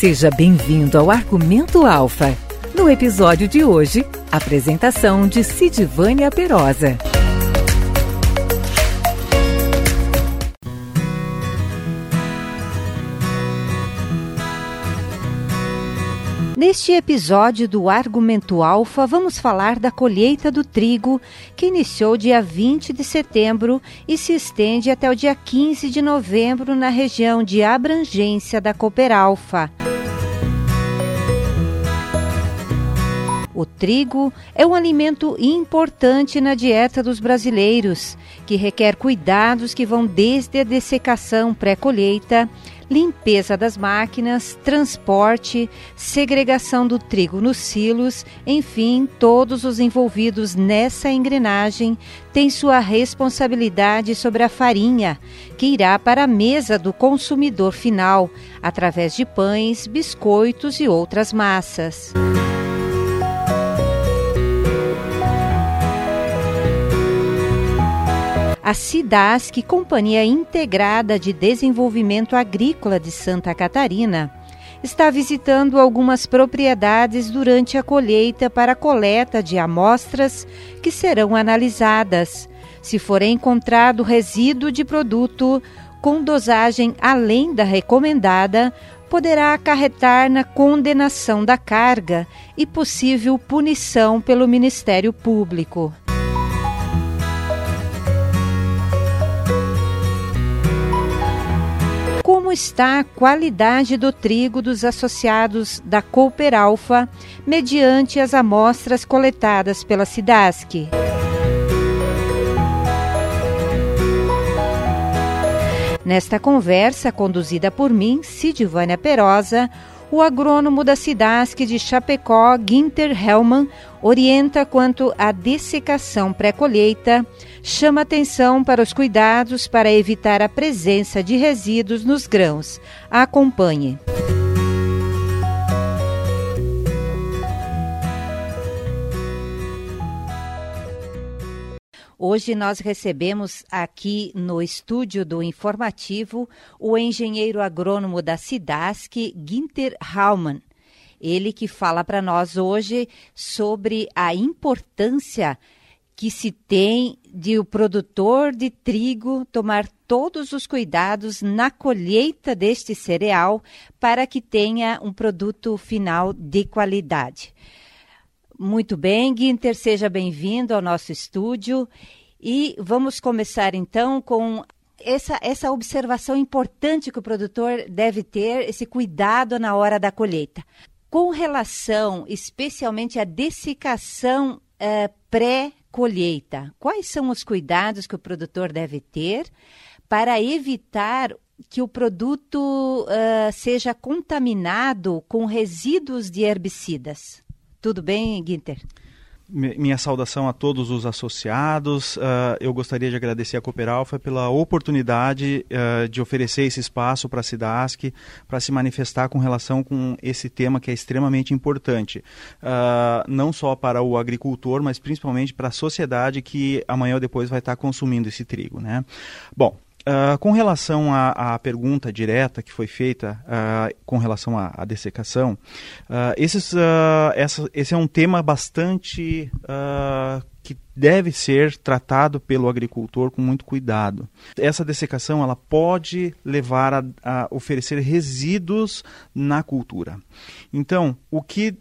Seja bem-vindo ao Argumento Alfa. No episódio de hoje, apresentação de Sidvânia Perosa. Neste episódio do Argumento Alfa, vamos falar da colheita do trigo, que iniciou dia 20 de setembro e se estende até o dia 15 de novembro na região de abrangência da Cooper Alfa. O trigo é um alimento importante na dieta dos brasileiros, que requer cuidados que vão desde a dessecação pré-colheita, limpeza das máquinas, transporte, segregação do trigo nos silos, enfim, todos os envolvidos nessa engrenagem têm sua responsabilidade sobre a farinha, que irá para a mesa do consumidor final, através de pães, biscoitos e outras massas. A SIDASC, Companhia Integrada de Desenvolvimento Agrícola de Santa Catarina, está visitando algumas propriedades durante a colheita para a coleta de amostras que serão analisadas. Se for encontrado resíduo de produto com dosagem além da recomendada, poderá acarretar na condenação da carga e possível punição pelo Ministério Público. Como está a qualidade do trigo dos associados da Cooper Alpha mediante as amostras coletadas pela SIDASC. Nesta conversa, conduzida por mim, Sidvânia Perosa, o agrônomo da SIDASC de Chapecó, Ginter Hellman, orienta quanto à dessecação pré-colheita, chama atenção para os cuidados para evitar a presença de resíduos nos grãos. Acompanhe. Hoje nós recebemos aqui no estúdio do informativo o engenheiro agrônomo da SIDASC, Ginter Haumann. Ele que fala para nós hoje sobre a importância que se tem de o produtor de trigo tomar todos os cuidados na colheita deste cereal para que tenha um produto final de qualidade. Muito bem, Guinter, seja bem-vindo ao nosso estúdio e vamos começar então com essa, essa observação importante que o produtor deve ter, esse cuidado na hora da colheita. Com relação especialmente à dessecação eh, pré-colheita, quais são os cuidados que o produtor deve ter para evitar que o produto uh, seja contaminado com resíduos de herbicidas? Tudo bem, Guinter? minha saudação a todos os associados. Uh, eu gostaria de agradecer a Cooper Alpha pela oportunidade uh, de oferecer esse espaço para a SIDASC para se manifestar com relação com esse tema que é extremamente importante, uh, não só para o agricultor, mas principalmente para a sociedade que amanhã ou depois vai estar consumindo esse trigo. Né? Bom, Uh, com relação à, pergunta direta que foi feita uh, com relação à, à dessecação, uh, esses, essa, esse é um tema bastante que deve ser tratado pelo agricultor com muito cuidado. Essa dessecação ela pode levar a, a oferecer resíduos na cultura. Então, o que,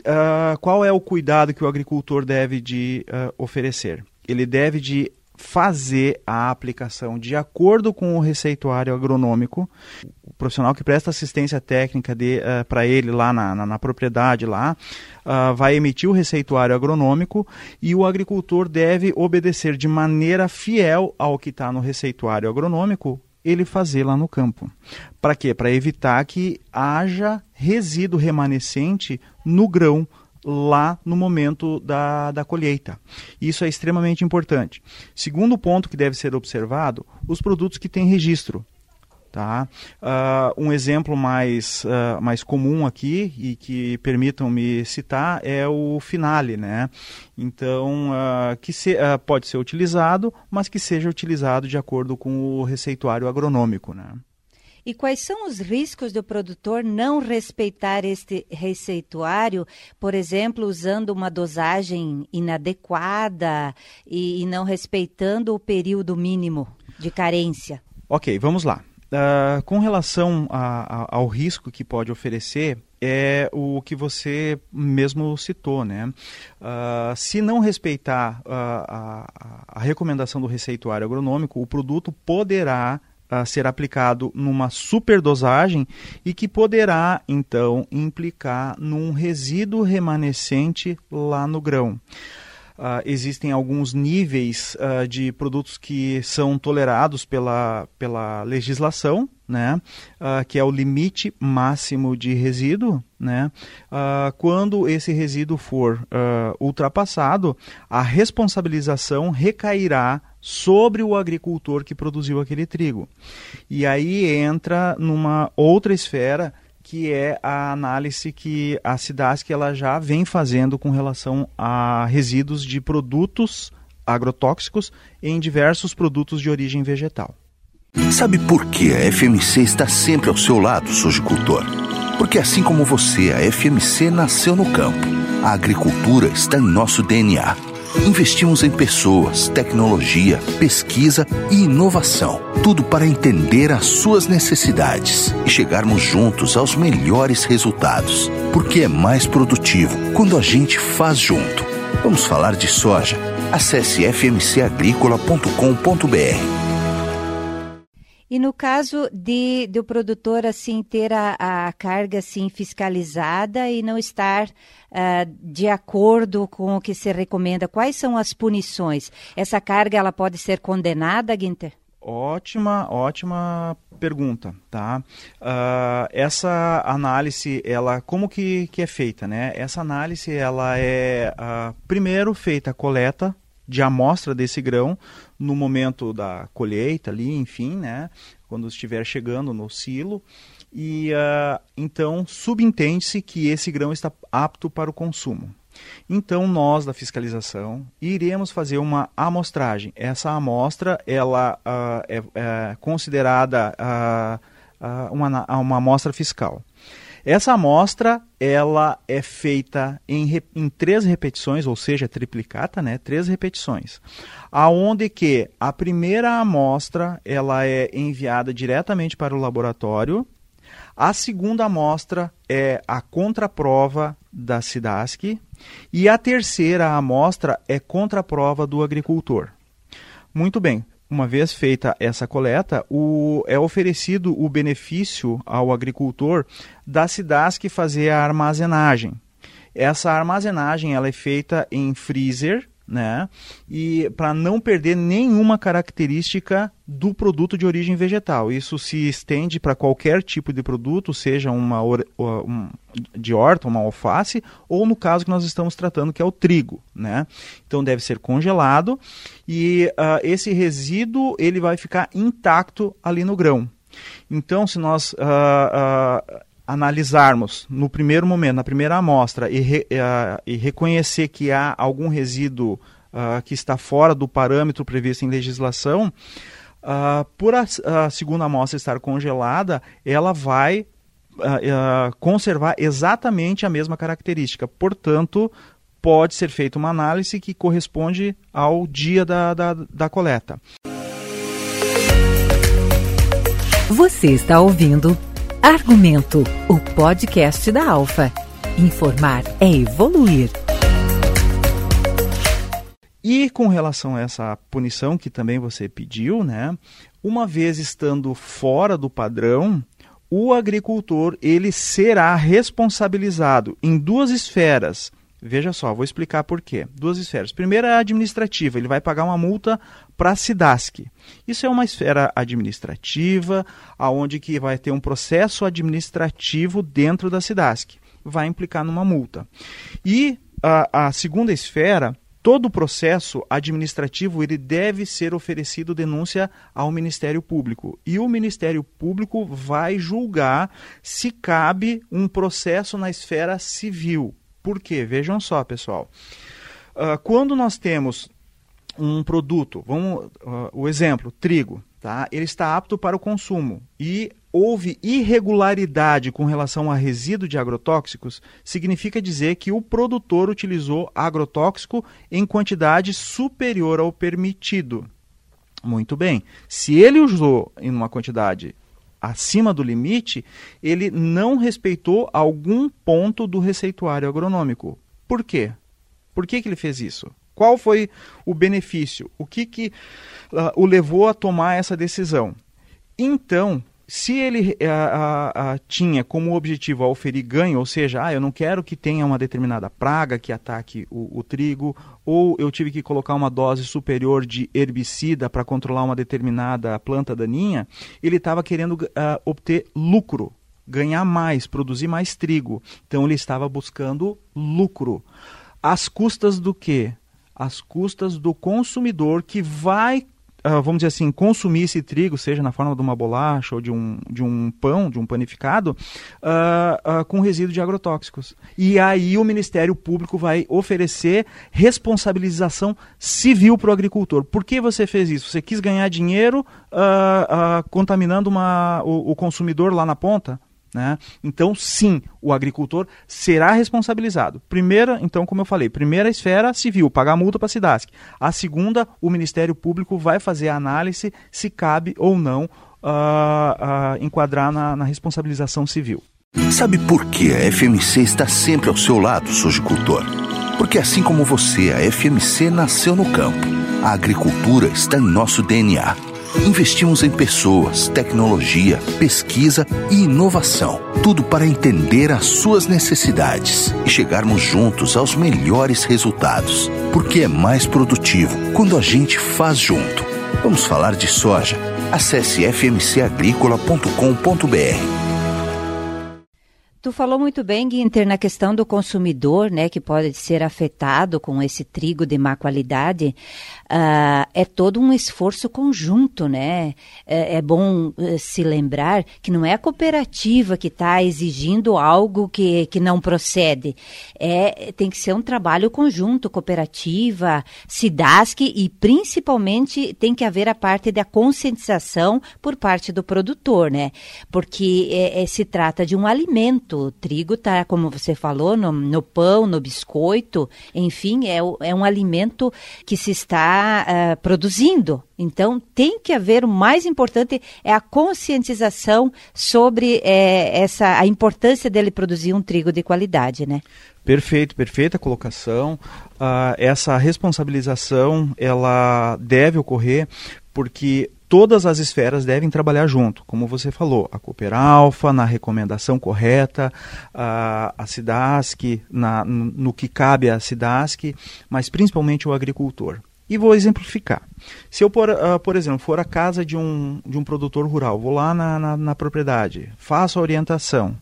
qual é o cuidado que o agricultor deve de oferecer? Ele deve de fazer a aplicação de acordo com o receituário agronômico. O profissional que presta assistência técnica uh, eh, para ele lá na, na, na, propriedade lá uh, vai emitir o receituário agronômico e o agricultor deve obedecer de maneira fiel ao que está no receituário agronômico ele fazer lá no campo. Para quê? Para evitar que haja resíduo remanescente no grão lá no momento da, da colheita. Isso é extremamente importante. Segundo ponto que deve ser observado, os produtos que têm registro. Tá? Uh, um exemplo mais, uh, mais comum aqui e que permitam-me citar é o finale, né? Então, uh, que se, pode ser utilizado, mas que seja utilizado de acordo com o receituário agronômico, né? E quais são os riscos do produtor não respeitar este receituário, por exemplo, usando uma dosagem inadequada e, e não respeitando o período mínimo de carência? Ok, vamos lá. Uh, com relação a, a, ao risco que pode oferecer, é o que você mesmo citou, né? Uh, se não respeitar uh, a, a, recomendação do receituário agronômico, o produto poderá uh, ser aplicado numa superdosagem e que poderá, então, implicar num resíduo remanescente lá no grão. Uh, existem alguns níveis uh, de produtos que são tolerados pela, pela legislação, né, uh, que é o limite máximo de resíduo. Né, quando esse resíduo for ultrapassado, a responsabilização recairá sobre o agricultor que produziu aquele trigo. E aí entra numa outra esfera que é a análise que a SIDASC ela já vem fazendo com relação a resíduos de produtos agrotóxicos em diversos produtos de origem vegetal. Sabe por que a FMC está sempre ao seu lado, sojicultor? Porque assim como você, a FMC nasceu no campo. A agricultura está em nosso DNA Investimos em pessoas, tecnologia, pesquisa e inovação. Tudo para entender as suas necessidades e chegarmos juntos aos melhores resultados. Porque é mais produtivo quando a gente faz junto. Vamos falar de soja? Acesse fmcagricola.com.br. E no caso de do produtor assim ter a, a carga assim fiscalizada e não estar uh, de acordo com o que se recomenda, quais são as punições? Essa carga ela pode ser condenada, Guinter? Ótima, ótima pergunta, tá? Uh, essa análise, ela, como que, que é feita, né? Essa análise, ela é, uh, primeiro, feita a coleta de amostra desse grão no momento da colheita ali, enfim, né, quando estiver chegando no silo. E uh, então subentende-se que esse grão está apto para o consumo. Então nós da fiscalização iremos fazer uma amostragem. Essa amostra ela uh, é, é, considerada uh, uma, uma amostra fiscal. Essa amostra ela é feita em, em três repetições, ou seja, triplicata, né? Três repetições, aonde que a primeira amostra ela é enviada diretamente para o laboratório, a segunda amostra é a contraprova da SIDASC e a terceira amostra é contraprova do agricultor. Muito bem uma vez feita essa coleta, o, é oferecido o benefício ao agricultor da SIDASC fazer a armazenagem. Essa armazenagem ela é feita em freezer, né? E para não perder nenhuma característica do produto de origem vegetal. Isso se estende para qualquer tipo de produto, seja uma um, de horta, uma alface, ou no caso que nós estamos tratando, que é o trigo, né? Então deve ser congelado e uh, esse resíduo ele vai ficar intacto ali no grão. Então, se nós uh, uh, analisarmos no primeiro momento, na primeira amostra, e, re, uh, e reconhecer que há algum resíduo uh, que está fora do parâmetro previsto em legislação, uh, por a, a, segunda amostra estar congelada, ela vai conservar exatamente a mesma característica. Portanto, pode ser feita uma análise que corresponde ao dia da, da, da coleta. Você está ouvindo Argumento, o podcast da Alfa. Informar é evoluir. E com relação a essa punição que também você pediu, né? Uma vez estando fora do padrão, o agricultor ele será responsabilizado em duas esferas. Veja só, vou explicar por quê. Duas esferas. Primeira é a administrativa, ele vai pagar uma multa para a SIDASC. Isso é uma esfera administrativa, aonde que vai ter um processo administrativo dentro da SIDASC. Vai implicar numa multa. E a, a segunda esfera todo o processo administrativo ele deve ser oferecido denúncia ao Ministério Público e o Ministério Público vai julgar se cabe um processo na esfera civil. Por quê? Vejam só, pessoal. Uh, quando nós temos um produto, vamos, uh, o exemplo, trigo, tá? ele está apto para o consumo e houve irregularidade com relação a resíduo de agrotóxicos, significa dizer que o produtor utilizou agrotóxico em quantidade superior ao permitido. Muito bem. Se ele usou em uma quantidade acima do limite, ele não respeitou algum ponto do receituário agronômico. Por quê? Por que, que ele fez isso? Qual foi o benefício? O que, que uh, o levou a tomar essa decisão? Então, se ele a, a, a, tinha como objetivo oferir ganho, ou seja, ah, eu não quero que tenha uma determinada praga que ataque o, o trigo, ou eu tive que colocar uma dose superior de herbicida para controlar uma determinada planta daninha, ele estava querendo uh, obter lucro, ganhar mais, produzir mais trigo. Então ele estava buscando lucro. Às custas do quê? Às custas do consumidor que vai uh, vamos dizer assim, consumir esse trigo, seja na forma de uma bolacha ou de um, de um pão, de um panificado, uh, uh, com resíduo de agrotóxicos. E aí o Ministério Público vai oferecer responsabilização civil para o agricultor. Por que você fez isso? Você quis ganhar dinheiro contaminando uma, o, o consumidor lá na ponta? Né? Então, sim, o agricultor será responsabilizado. Primeira, então, como eu falei, primeira esfera civil, pagar multa para a SIDASC. A segunda, o Ministério Público vai fazer a análise se cabe ou não uh, uh, enquadrar na, na responsabilização civil. Sabe por que a FMC está sempre ao seu lado, sojicultor? Porque assim como você, a FMC nasceu no campo. A agricultura está em nosso DNA Investimos em pessoas, tecnologia, pesquisa e inovação. Tudo para entender as suas necessidades e chegarmos juntos aos melhores resultados. Porque é mais produtivo quando a gente faz junto. Vamos falar de soja? Acesse fmcagricola.com.br. Tu falou muito bem, Guinter, na questão do consumidor, né, que pode ser afetado com esse trigo de má qualidade. Uh, é todo um esforço conjunto, né? É, é bom uh, se lembrar que não é a cooperativa que está exigindo algo que, que não procede. É, tem que ser um trabalho conjunto, cooperativa, SIDASC e principalmente tem que haver a parte da conscientização por parte do produtor, né? Porque é, é se trata de um alimento o trigo está, como você falou, no, no, pão, no biscoito, enfim, é, é um alimento que se está uh, produzindo. Então, tem que haver, o mais importante é a conscientização sobre é, essa, a importância dele produzir um trigo de qualidade, né? Perfeito, perfeita colocação. Uh, essa responsabilização, ela deve ocorrer porque todas as esferas devem trabalhar junto, como você falou, a Cooper Alpha na recomendação correta, a, a SIDASC na, no que cabe à SIDASC, mas principalmente o agricultor. E vou exemplificar. Se eu, por, uh, por exemplo, for à casa de um, de um produtor rural, vou lá na, na, na propriedade, faço a orientação,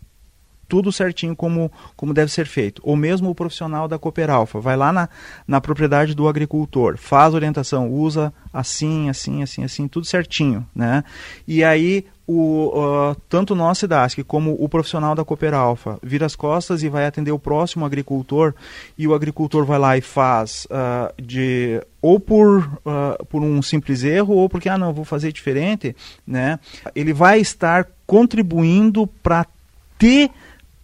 tudo certinho como, como deve ser feito. Ou mesmo o profissional da Cooperalfa, vai lá na, na propriedade do agricultor, faz orientação, usa assim, assim, assim, assim, tudo certinho, né? E aí o, uh, tanto nós, SIDASC, como o profissional da Cooperalfa vira as costas e vai atender o próximo agricultor e o agricultor vai lá e faz uh, de ou por, uh, por um simples erro ou porque, ah, não, vou fazer diferente, né? Ele vai estar contribuindo para ter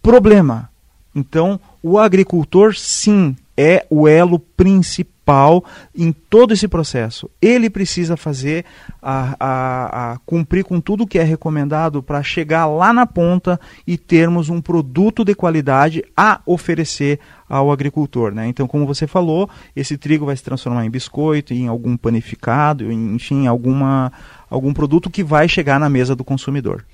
problema. Então, o agricultor, sim, é o elo principal em todo esse processo. Ele precisa fazer, a, a, a cumprir com tudo que é recomendado para chegar lá na ponta e termos um produto de qualidade a oferecer ao agricultor. Né? Então, como você falou, esse trigo vai se transformar em biscoito, em algum panificado, enfim, alguma, algum produto que vai chegar na mesa do consumidor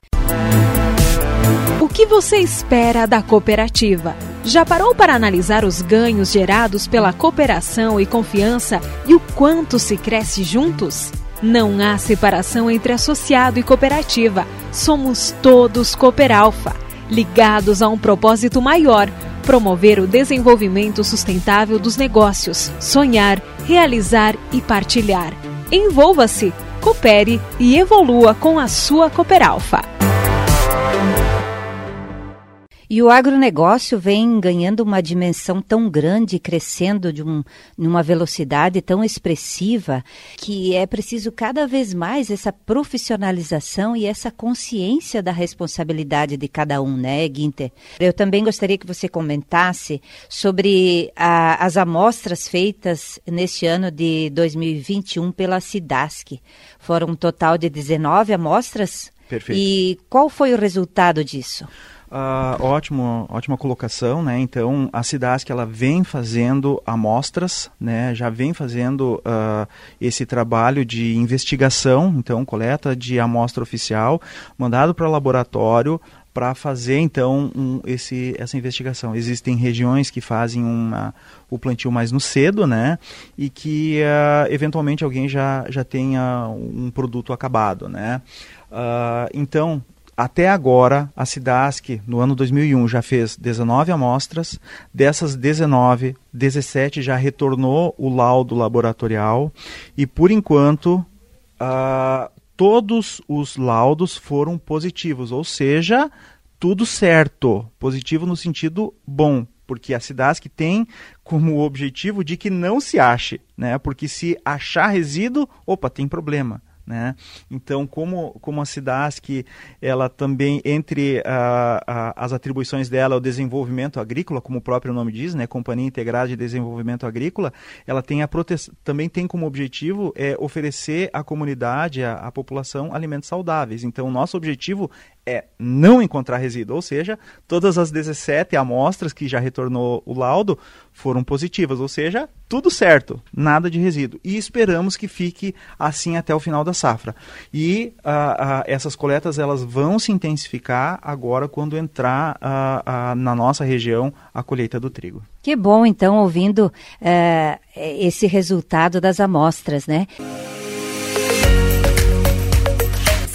que você espera da cooperativa? Já parou para analisar os ganhos gerados pela cooperação e confiança e o quanto se cresce juntos? Não há separação entre associado e cooperativa. Somos todos Cooperalfa, ligados a um propósito maior: promover o desenvolvimento sustentável dos negócios, sonhar, realizar e partilhar. Envolva-se, coopere e evolua com a sua Cooperalfa. E o agronegócio vem ganhando uma dimensão tão grande, crescendo de um, numa velocidade tão expressiva, que é preciso cada vez mais essa profissionalização e essa consciência da responsabilidade de cada um, né, Guinter? Eu também gostaria que você comentasse sobre a, as amostras feitas neste ano de 2021 pela SIDASC. Foram um total de 19 amostras. Perfeito. E qual foi o resultado disso? Uh, ótimo, ótima colocação, né? Então a Cidasc ela vem fazendo amostras, né? Já vem fazendo uh, esse trabalho de investigação, então coleta de amostra oficial, mandado para o laboratório para fazer então um, esse, essa investigação. Existem regiões que fazem uma, o plantio mais no cedo, né? E que uh, eventualmente alguém já, já tenha um produto acabado, né? então até agora, a SIDASC, no ano 2001, já fez 19 amostras. Dessas 19, 17 já retornou o laudo laboratorial. E, por enquanto, uh, todos os laudos foram positivos, ou seja, tudo certo. Positivo no sentido bom, porque a SIDASC tem como objetivo de que não se ache, né? Porque se achar resíduo, opa, tem problema. Né? Então, como, como a SIDASC, ela também, entre uh, uh, as atribuições dela, o desenvolvimento agrícola, como o próprio nome diz, né? Companhia Integrada de Desenvolvimento Agrícola, ela tem a prote... também tem como objetivo é, oferecer à comunidade, à, à população, alimentos saudáveis. Então, o nosso objetivo é não encontrar resíduo, ou seja, todas as 17 amostras que já retornou o laudo foram positivas, ou seja, tudo certo, nada de resíduo. E esperamos que fique assim até o final da safra. E uh, uh, essas coletas elas vão se intensificar agora quando entrar uh, na nossa região a colheita do trigo. Que bom, então, ouvindo eh, esse resultado das amostras, né?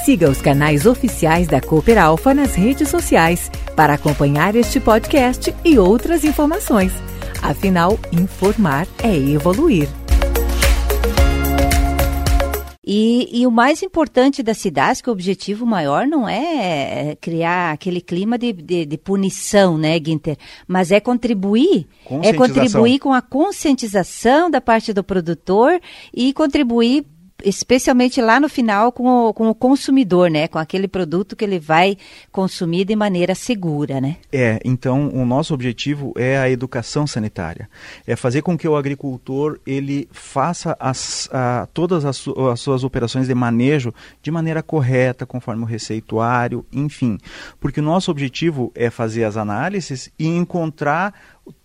Siga os canais oficiais da Cooper Alfa nas redes sociais para acompanhar este podcast e outras informações. Afinal, informar é evoluir. E, e, o mais importante da cidade, que o objetivo maior não é, é criar aquele clima de, de, de punição, né, Guinter? Mas é contribuir. É contribuir com a conscientização da parte do produtor e contribuir especialmente lá no final com o, com o consumidor, né? Com aquele produto que ele vai consumir de maneira segura, né? É, então o nosso objetivo é a educação sanitária. É fazer com que o agricultor ele faça as, a, todas as, as suas operações de manejo de maneira correta, conforme o receituário, enfim. Porque o nosso objetivo é fazer as análises e encontrar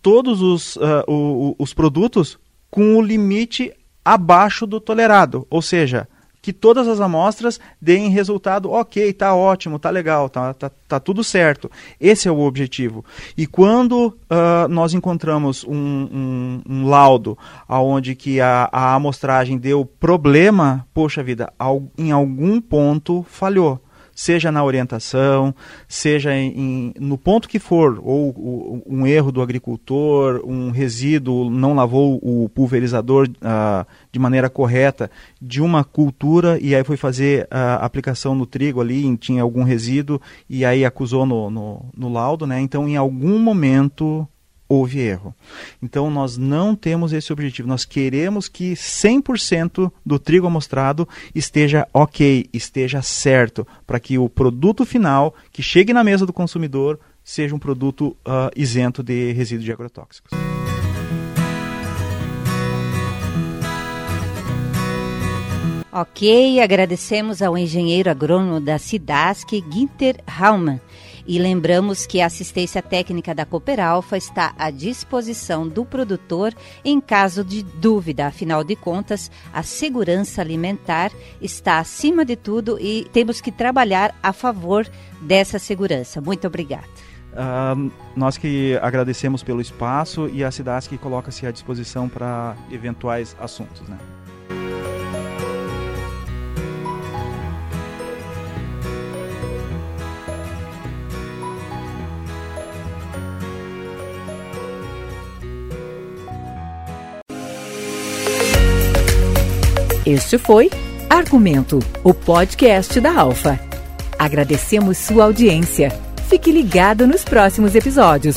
todos os, uh, o, os produtos com o limite abaixo do tolerado, ou seja, que todas as amostras deem resultado ok, tá ótimo, tá legal, tá, tá, tá tudo certo. Esse é o objetivo. E quando uh, nós encontramos um, um, um laudo onde que a, a amostragem deu problema, poxa vida, em algum ponto falhou seja na orientação, seja em, em, no ponto que for, ou, ou, um erro do agricultor, um resíduo, não lavou o pulverizador uh, de maneira correta de uma cultura e aí foi fazer a aplicação no trigo ali, tinha algum resíduo e aí acusou no, no, no laudo, né? Então, em algum momento houve erro. Então nós não temos esse objetivo. Nós queremos que 100% do trigo amostrado esteja ok, esteja certo, para que o produto final que chegue na mesa do consumidor seja um produto uh, isento de resíduos de agrotóxicos. Ok, agradecemos ao engenheiro agrônomo da Cidasc, Ginter Haumann e lembramos que a assistência técnica da Cooper Alfa está à disposição do produtor em caso de dúvida. Afinal de contas, a segurança alimentar está acima de tudo e temos que trabalhar a favor dessa segurança. Muito obrigada. Uh, nós que agradecemos pelo espaço e a que coloca-se à disposição para eventuais assuntos. Né? Este foi Argumento, o podcast da Alfa. Agradecemos sua audiência. Fique ligado nos próximos episódios.